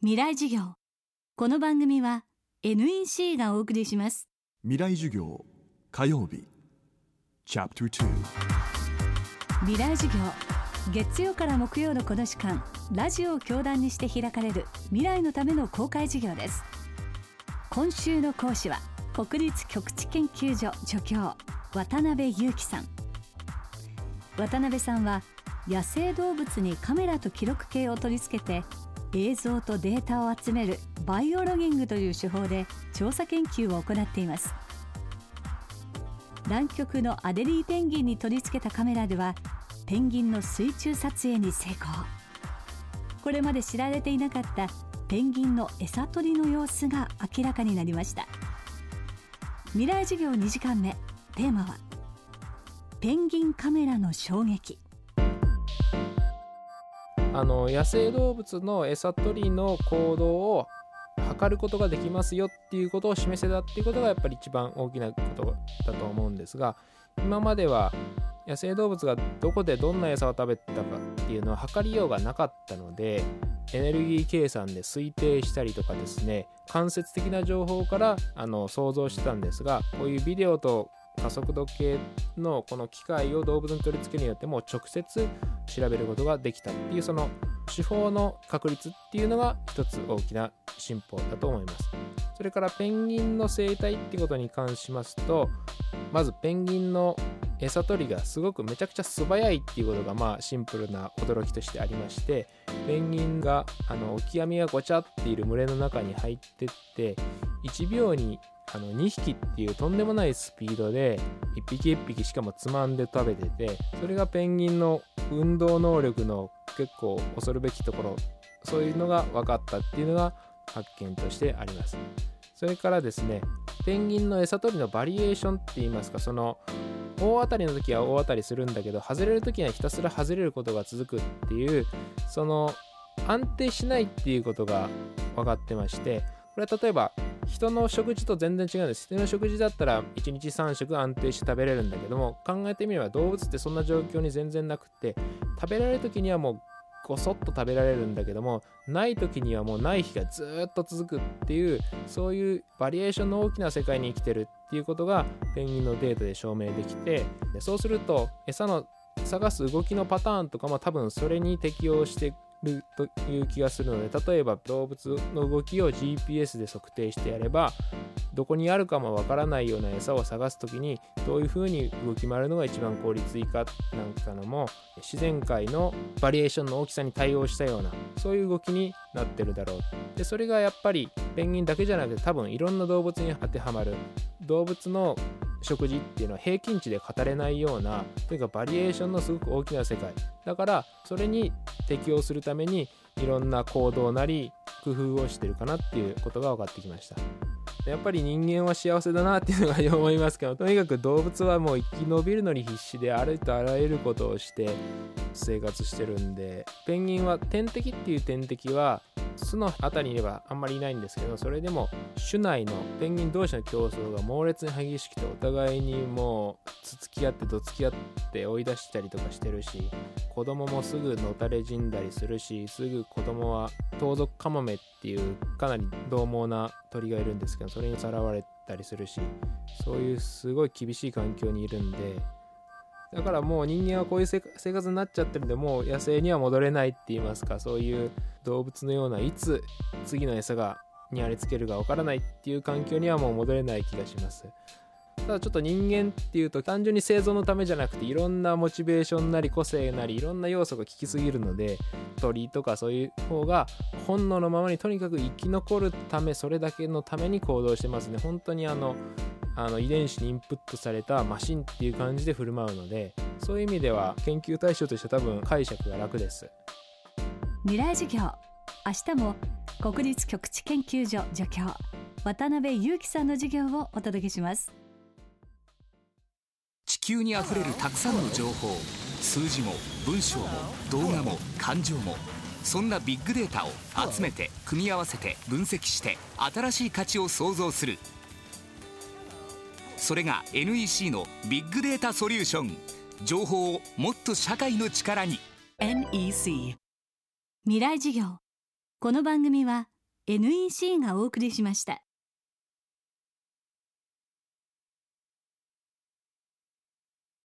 未来授業。この番組は NEC がお送りします。未来授業。火曜日。チャプター未来授業。月曜から木曜のこの時間ラジオを教壇にして開かれる未来のための公開授業です。今週の講師は国立極地研究所助教渡辺裕樹さん。渡辺さんは野生動物にカメラと記録計を取り付けて映像とデータを集めるバイオロギングという手法で調査研究を行っています。南極のアデリーペンギンに取り付けたカメラではペンギンの水中撮影に成功。これまで知られていなかったペンギンの餌取りの様子が明らかになりました。未来授業2時間目テーマはペンギンカメラの衝撃。あの野生動物の餌取りの行動を測ることができますよっていうことを示せたっていうことがやっぱり一番大きなことだと思うんですが今までは野生動物がどこでどんな餌を食べたかっていうのは測りようがなかったのでエネルギー計算で推定したりとかですね間接的な情報からあの想像してたんですがこういうビデオと加速度計のこの機械を動物に取り付けるによっても直接調べることができたっていうその手法の確率っていうのが一つ大きな進歩だと思います。それからペンギンの生態ってことに関しますとまずペンギンの餌取りがすごくめちゃくちゃ素早いっていうことがまあシンプルな驚きとしてありましてペンギンがあのオキアミがごちゃっている群れの中に入ってって1秒にあの2匹っていうとんでもないスピードで1匹1匹しかもつまんで食べててそれがペンギンの運動能力の結構恐るべきところそういうのが分かったっていうのが発見としてあります。それからですねペンギンの餌取りのバリエーションって言いますかその大当たりの時は大当たりするんだけど外れる時にはひたすら外れることが続くっていうその安定しないっていうことが分かってましてこれは例えば人の食事と全然違うんです人の食事だったら1日3食安定して食べれるんだけども考えてみれば動物ってそんな状況に全然なくって食べられる時にはもうごそっと食べられるんだけどもない時にはもうない日がずっと続くっていうそういうバリエーションの大きな世界に生きてるっていうことがペンギンのデータで証明できてでそうすると餌の探す動きのパターンとかも多分それに適応してるという気がするので例えば動物の動きを GPS で測定してやればどこにあるかもわからないような餌を探す時にどういうふうに動き回るのが一番効率いいかなんかのも自然界のバリエーションの大きさに対応したようなそういう動きになってるだろう。でそれがやっぱりペンギンだけじゃなくて多分いろんな動物に当てはまる。動物の食事っていうのは平均値で語れないようなというかバリエーションのすごく大きな世界。だからそれに適応するためにいろんな行動なり工夫をしてるかなっていうことが分かってきました。やっぱり人間は幸せだなっていうのが思いますけどとにかく動物はもう生き延びるのに必死でありとあらゆることをして生活してるんでペンギンは天敵っていう天敵は巣の辺りにいればあんまりいないんですけどそれでも種内のペンギン同士の競争が猛烈に激しくてお互いにもうつつき合ってどつき合って追い出したりとかしてるし子供もすぐのたれ死んだりするしすぐ子供は盗賊カモメっていうかなり獰猛な鳥がいるんですけどそれにさらわれたりするしそういうすごい厳しい環境にいるんでだからもう人間はこういう生活になっちゃってるんでもう野生には戻れないって言いますか。そういう動物のようないつ次の餌がにありつけるかわからないっていう環境にはもう戻れない気がします。ただちょっと人間っていうと単純に生存のためじゃなくていろんなモチベーションなり個性なりいろんな要素が効きすぎるので鳥とかそういう方が本能のままにとにかく生き残るためそれだけのために行動してますね。本当にあのあの遺伝子にインプットされたマシンっていう感じで振る舞うのでそういう意味では研究対象として多分解釈が楽です。未来授業。明日も国立極地研究所助教渡辺裕樹さんの授業をお届けします。地球にあふれるたくさんの情報数字も文章も動画も感情もそんなビッグデータを集めて組み合わせて分析して新しい価値を創造するそれが NEC のビッグデータソリューション。情報をもっと社会の力に。NEC 未来事業。この番組は NEC がお送りしました。